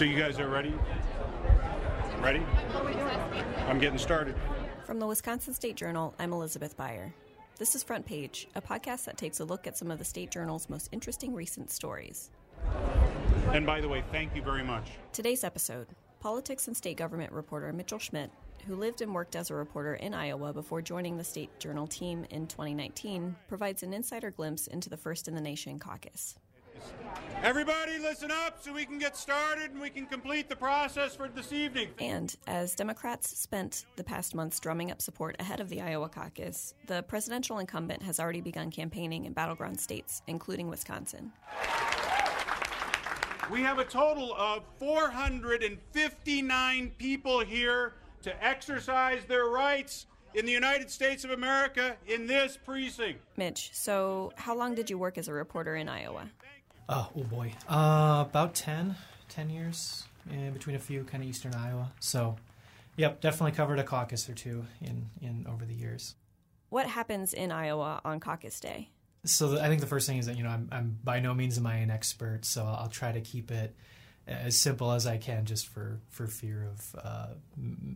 So you guys are ready? Ready? I'm getting started. From the Wisconsin State Journal, I'm Elizabeth Beyer. This is Front Page, a podcast that takes a look at some of the State Journal's most interesting recent stories. And by the way, thank you very much. Today's episode politics and state government reporter Mitchell Schmidt, who lived and worked as a reporter in Iowa before joining the State Journal team in 2019, provides an insider glimpse into the First in the Nation caucus. Everybody, listen up so we can get started and we can complete the process for this evening. And as Democrats spent the past months drumming up support ahead of the Iowa caucus, the presidential incumbent has already begun campaigning in battleground states, including Wisconsin. We have a total of 459 people here to exercise their rights in the United States of America in this precinct. Mitch, so how long did you work as a reporter in Iowa? Oh, oh boy. Uh, about 10, 10 years in between a few, kind of eastern Iowa. So, yep, definitely covered a caucus or two in, in over the years. What happens in Iowa on caucus day? So the, I think the first thing is that you know I'm, I'm by no means am I an expert, so I'll try to keep it as simple as I can, just for for fear of uh,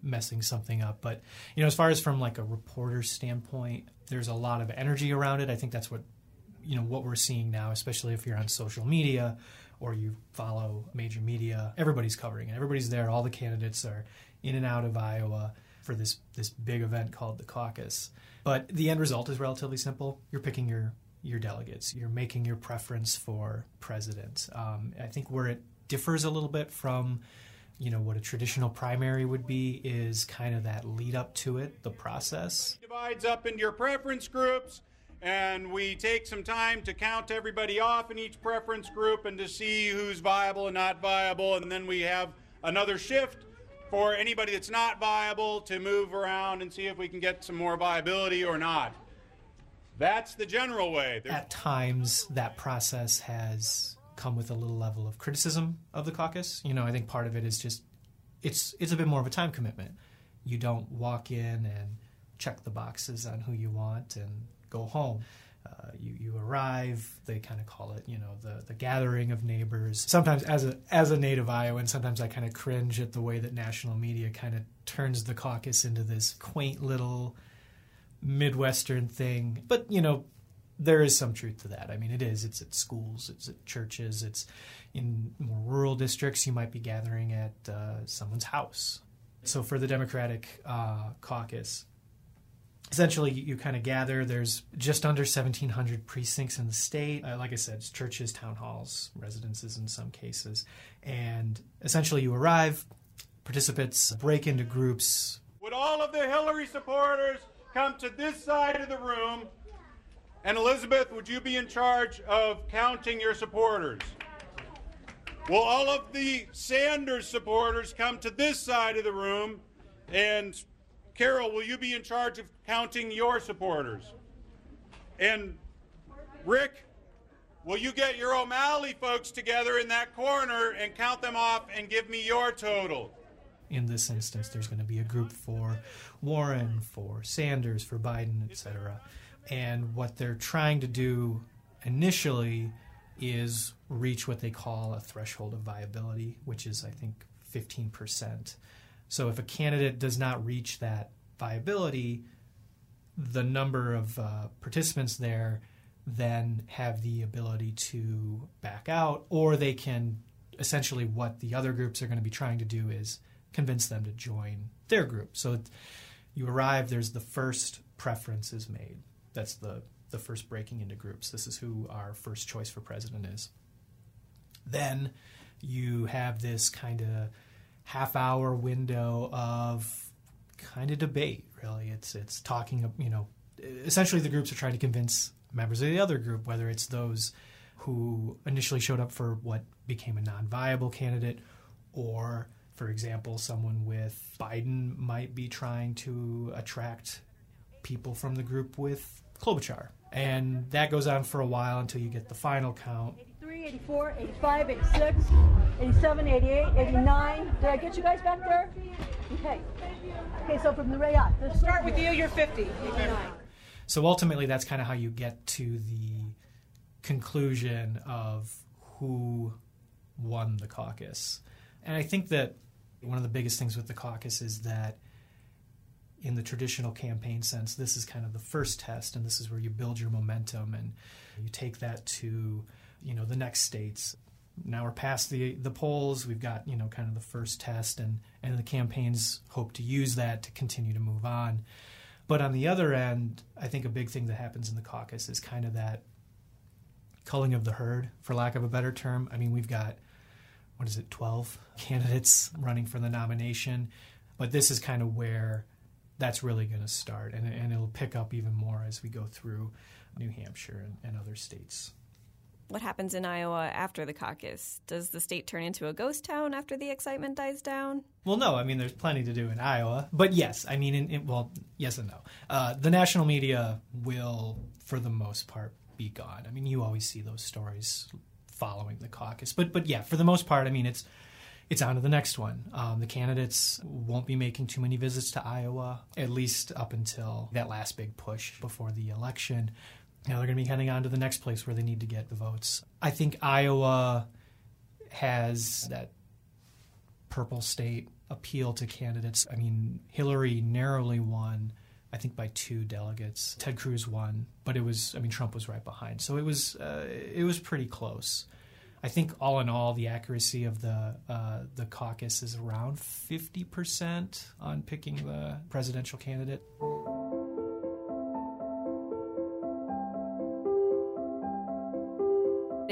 messing something up. But you know, as far as from like a reporter standpoint, there's a lot of energy around it. I think that's what you know what we're seeing now, especially if you're on social media or you follow major media. Everybody's covering it. Everybody's there. All the candidates are in and out of Iowa for this this big event called the caucus. But the end result is relatively simple. You're picking your your delegates. You're making your preference for president. Um, I think where it differs a little bit from you know what a traditional primary would be is kind of that lead up to it, the process. Divides up into your preference groups and we take some time to count everybody off in each preference group and to see who's viable and not viable. And then we have another shift for anybody that's not viable to move around and see if we can get some more viability or not. That's the general way. There's- At times, that process has come with a little level of criticism of the caucus. You know, I think part of it is just it's it's a bit more of a time commitment. You don't walk in and check the boxes on who you want and go home. Uh, you, you arrive. They kind of call it, you know, the, the gathering of neighbors. Sometimes, as a as a native Iowan, sometimes I kind of cringe at the way that national media kind of turns the caucus into this quaint little midwestern thing. But you know, there is some truth to that. I mean, it is. It's at schools. It's at churches. It's in more rural districts. You might be gathering at uh, someone's house. So for the Democratic uh, caucus, essentially you kind of gather there's just under 1700 precincts in the state. Uh, like i said churches town halls residences in some cases. And essentially you arrive participants break into groups. Would all of the hillary supporters come to this side of the room? And elizabeth would you be in charge of counting your supporters? Will all of the sanders supporters come to this side of the room and Carol, will you be in charge of counting your supporters? And Rick, will you get your O'Malley folks together in that corner and count them off and give me your total? In this instance, there's going to be a group for Warren, for Sanders, for Biden, etc. And what they're trying to do initially is reach what they call a threshold of viability, which is, I think, 15%. So if a candidate does not reach that viability, the number of uh, participants there then have the ability to back out, or they can essentially what the other groups are going to be trying to do is convince them to join their group. So you arrive, there's the first preference is made. That's the the first breaking into groups. This is who our first choice for president is. Then you have this kind of half hour window of kind of debate. Really, it's it's talking. You know, essentially the groups are trying to convince members of the other group, whether it's those who initially showed up for what became a non-viable candidate, or for example, someone with Biden might be trying to attract people from the group with Klobuchar. And that goes on for a while until you get the final count. 83, 84, 85, 86, 87, 88, 89. Did I get you guys back there? Okay. Okay, so from the Rayat. Let's start with you. You're 50. 89. So ultimately, that's kind of how you get to the conclusion of who won the caucus. And I think that one of the biggest things with the caucus is that in the traditional campaign sense, this is kind of the first test, and this is where you build your momentum and you take that to you know the next states. Now we're past the the polls. We've got you know kind of the first test, and and the campaigns hope to use that to continue to move on. But on the other end, I think a big thing that happens in the caucus is kind of that culling of the herd, for lack of a better term. I mean, we've got what is it, twelve candidates running for the nomination, but this is kind of where that's really going to start, and, and it'll pick up even more as we go through New Hampshire and, and other states. What happens in Iowa after the caucus? Does the state turn into a ghost town after the excitement dies down? Well, no. I mean, there's plenty to do in Iowa, but yes. I mean, in, in, well, yes and no. Uh, the national media will, for the most part, be gone. I mean, you always see those stories following the caucus, but but yeah, for the most part, I mean, it's it's on to the next one. Um, the candidates won't be making too many visits to Iowa, at least up until that last big push before the election. Now they're going to be heading on to the next place where they need to get the votes. I think Iowa has that purple state appeal to candidates. I mean, Hillary narrowly won, I think by two delegates. Ted Cruz won, but it was I mean Trump was right behind, so it was uh, it was pretty close. I think all in all, the accuracy of the uh, the caucus is around fifty percent on picking the presidential candidate.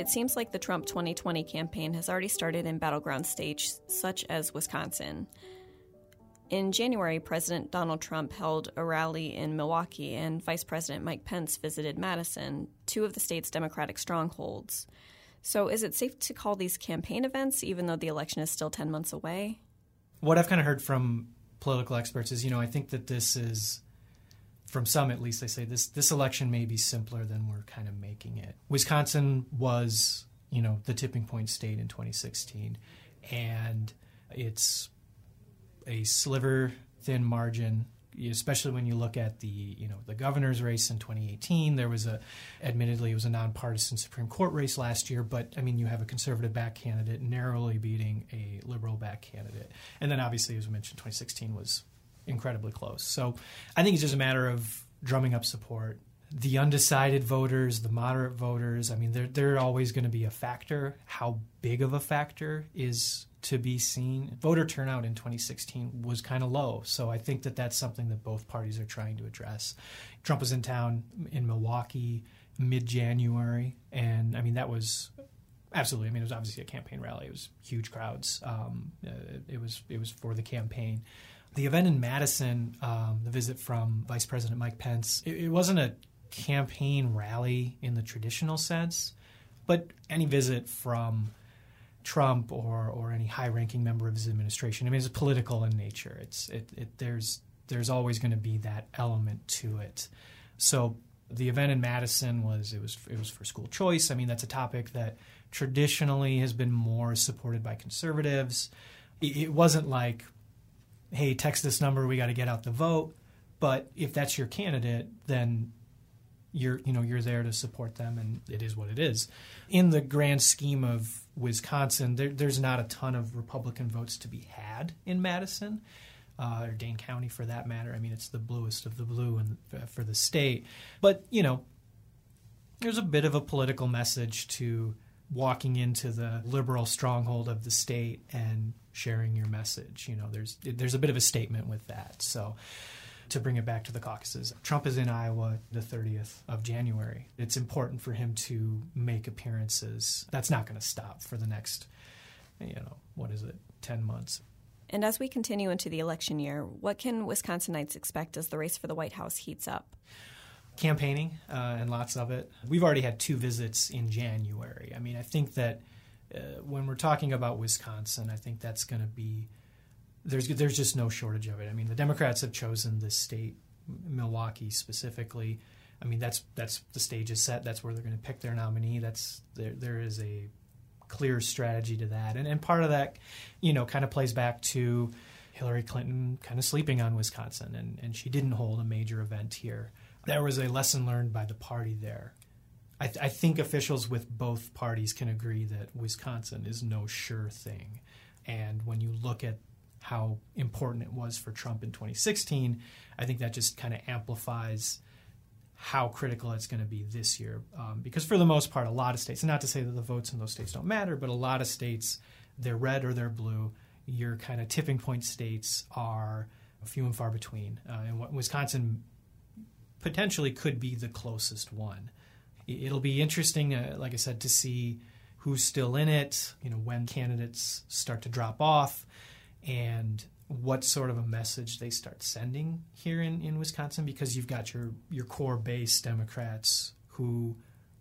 It seems like the Trump 2020 campaign has already started in battleground states such as Wisconsin. In January, President Donald Trump held a rally in Milwaukee, and Vice President Mike Pence visited Madison, two of the state's Democratic strongholds. So, is it safe to call these campaign events, even though the election is still 10 months away? What I've kind of heard from political experts is, you know, I think that this is from some at least, they say this this election may be simpler than we're kind of making it. Wisconsin was, you know, the tipping point state in 2016, and it's a sliver thin margin especially when you look at the you know the governor's race in 2018 there was a admittedly it was a nonpartisan supreme court race last year but i mean you have a conservative back candidate narrowly beating a liberal back candidate and then obviously as we mentioned 2016 was incredibly close. So I think it's just a matter of drumming up support. The undecided voters, the moderate voters, I mean, they're, they're always going to be a factor. How big of a factor is to be seen. Voter turnout in 2016 was kind of low, so I think that that's something that both parties are trying to address. Trump was in town in Milwaukee mid January, and I mean, that was absolutely. I mean, it was obviously a campaign rally. It was huge crowds. Um, uh, it was it was for the campaign the event in Madison, um, the visit from Vice President Mike Pence, it, it, wasn't a campaign rally in the traditional sense, but any visit from Trump or or any high-ranking member of his administration, I mean, it's political in nature. It's it, it there's there's always going to be that element to it. So the event in Madison was it was it was for school choice. I mean, that's a topic that traditionally has been more supported by conservatives. It wasn't like hey, text this number, we got to get out the vote. But if that's your candidate, then you're you know you're there to support them, and it is what it is. In the grand scheme of Wisconsin, there, there's not a ton of Republican votes to be had in Madison. Uh, or Dane County for that matter. I mean, it's the bluest of the blue and uh, for the state. But you know, there's a bit of a political message to walking into the liberal stronghold of the state and sharing your message. You know, there's there's a bit of a statement with that. So to bring it back to the caucuses, Trump is in Iowa the 30th of January. It's important for him to make appearances. That's not going to stop for the next, you know, what is it, 10 months. And as we continue into the election year, what can Wisconsinites expect as the race for the White House heats up? Campaigning uh, and lots of it. We've already had two visits in January. I mean, I think that uh, when we're talking about Wisconsin, I think that's going to be there's there's just no shortage of it. I mean, the Democrats have chosen this state, Milwaukee specifically. I mean, that's that's the stage is set. That's where they're going to pick their nominee. That's there. There is a clear strategy to that, and and part of that, you know, kind of plays back to Hillary Clinton kind of sleeping on Wisconsin, and and she didn't hold a major event here. There was a lesson learned by the party there I, th- I, think officials with both parties can agree that Wisconsin is no sure thing. And when you look at how important it was for Trump in 2016, I think that just kind of amplifies how critical it's going to be this year. Um, because for the most part, a lot of states, not to say that the votes in those states don't matter, but a lot of states, they're red or they're blue. Your kind of tipping point states are few and far between. Uh, and Wisconsin potentially could be the closest one. It'll be interesting, uh, like I said, to see who's still in it, you know, when candidates start to drop off, and what sort of a message they start sending here in, in Wisconsin because you've got your, your core base Democrats who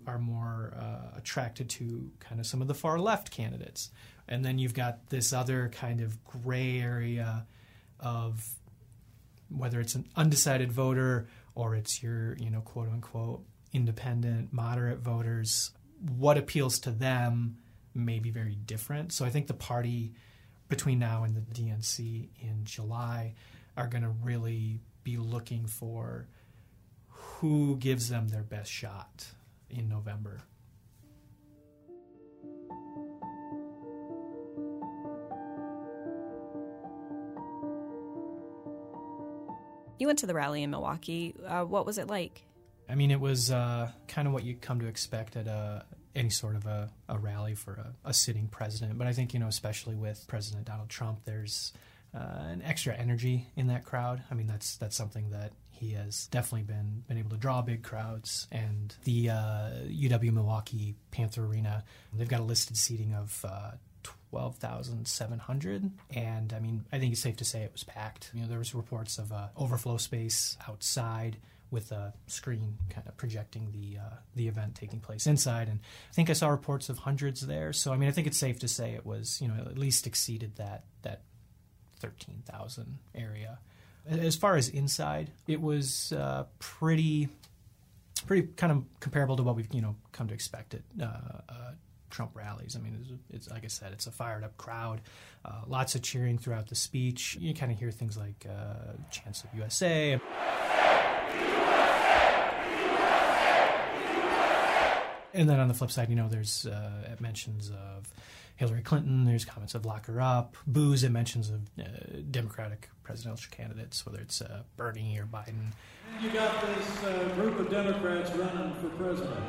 are more uh, attracted to kind of some of the far left candidates. And then you've got this other kind of gray area of whether it's an undecided voter or it's your, you know, quote unquote independent, moderate voters. What appeals to them may be very different. So I think the party between now and the DNC in July are going to really be looking for who gives them their best shot in November. You went to the rally in Milwaukee. Uh, what was it like? I mean, it was uh, kind of what you come to expect at a any sort of a, a rally for a, a, sitting president. But I think, you know, especially with President Donald Trump, there's uh, an extra energy in that crowd. I mean, that's that's something that he has definitely been been able to draw big crowds. And the uh, UW Milwaukee Panther Arena, they've got a listed seating of. Uh, 12,700 and I mean I think it's safe to say it was packed. You know there was reports of uh, overflow space outside with a screen kind of projecting the uh, the event taking place inside. And I think I saw reports of hundreds there. So I mean, I think it's safe to say it was you know at least exceeded that that thirteen thousand area. As far as inside, it was uh, pretty pretty kind of comparable to what we've you know come to expect at uh, uh Trump rallies. I mean, it's, it's, like I said, it's a fired up crowd, uh, lots of cheering throughout the speech. You kind of hear things like uh, "Chants of USA." And then on the flip side, you know, there's uh, mentions of Hillary Clinton. There's comments of lock her up. Boos and mentions of uh, Democratic presidential candidates, whether it's uh, Bernie or Biden. And You got this uh, group of Democrats running for president.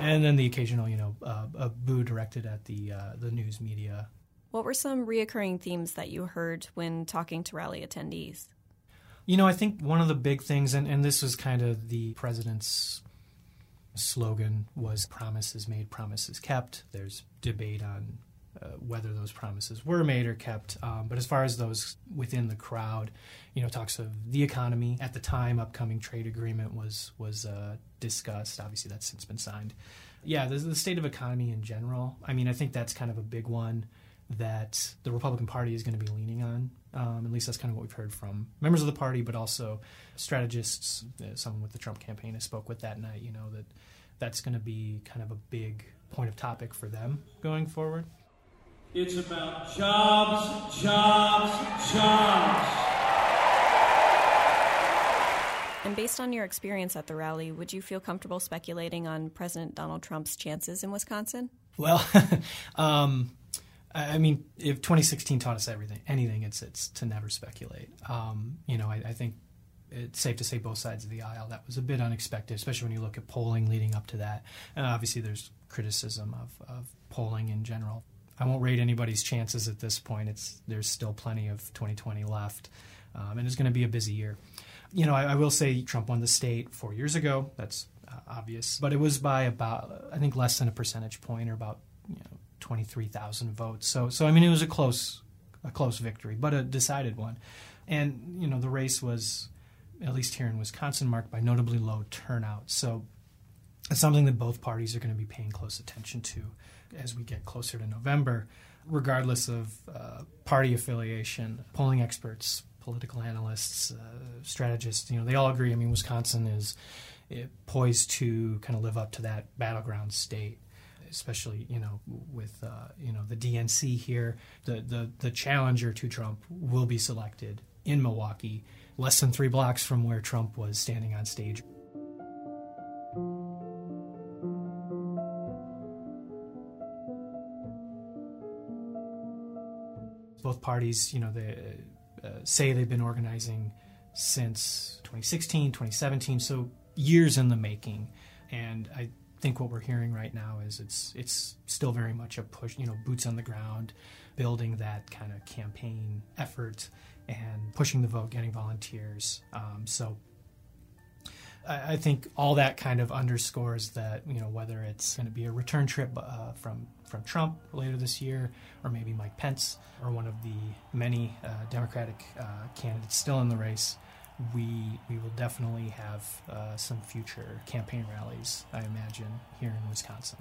And then the occasional, you know, uh, a boo directed at the uh, the news media. What were some reoccurring themes that you heard when talking to rally attendees? You know, I think one of the big things, and, and this was kind of the president's slogan, was promises made, promises kept. There's debate on uh, whether those promises were made or kept. Um, but as far as those within the crowd, you know, talks of the economy at the time, upcoming trade agreement was was uh, discussed. Obviously, that's since been signed. Yeah, the, the state of economy in general. I mean, I think that's kind of a big one that the Republican Party is going to be leaning on. Um, at least that's kind of what we've heard from members of the party, but also strategists. Uh, someone with the Trump campaign I spoke with that night. You know that that's going to be kind of a big point of topic for them going forward. It's about jobs, jobs, jobs. And based on your experience at the rally, would you feel comfortable speculating on President Donald Trump's chances in Wisconsin? Well, um, I mean, if 2016 taught us everything, anything, it's it's to never speculate. Um, you know, I, I, think it's safe to say both sides of the aisle that was a bit unexpected, especially when you look at polling leading up to that. And obviously, there's criticism of, of polling in general. I won't rate anybody's chances at this point. It's there's still plenty of 2020 left, um, and it's going to be a busy year. You know, I, I, will say Trump won the state four years ago. That's uh, obvious, but it was by about I think less than a percentage point, or about you know 23,000 votes. So, so I mean, it was a close, a close victory, but a decided one. And you know, the race was, at least here in Wisconsin, marked by notably low turnout. So, it's something that both parties are going to be paying close attention to as we get closer to November, regardless of uh, party affiliation. Polling experts, political analysts, uh, strategists, you know, they all agree. I mean, Wisconsin is eh, poised to kind of live up to that battleground state especially you know with uh, you know the DNC here, the, the the challenger to Trump will be selected in Milwaukee, less than three blocks from where Trump was standing on stage. Both parties, you know, they uh, say they've been organizing since 2016, 2017, so years in the making. And I think what we're hearing right now is it's it's still very much a push, you know, boots on the ground, building that kind of campaign effort and pushing the vote, getting volunteers. Um, so I, I think all that kind of underscores that you know whether it's going to be a return trip uh, from from Trump later this year, or maybe Mike Pence, or one of the many uh, Democratic uh, candidates still in the race we we will definitely have uh, some future campaign rallies, I imagine, here in Wisconsin.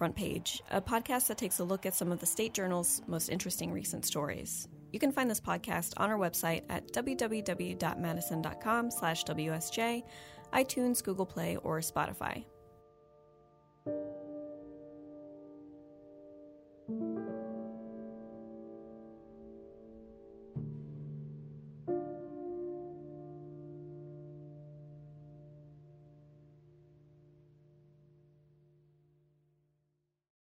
Front Page, a podcast that takes a look at some of the state journal's most interesting recent stories. You can find this podcast on our website at www.madison.com slash WSJ, iTunes, Google Play, or Spotify.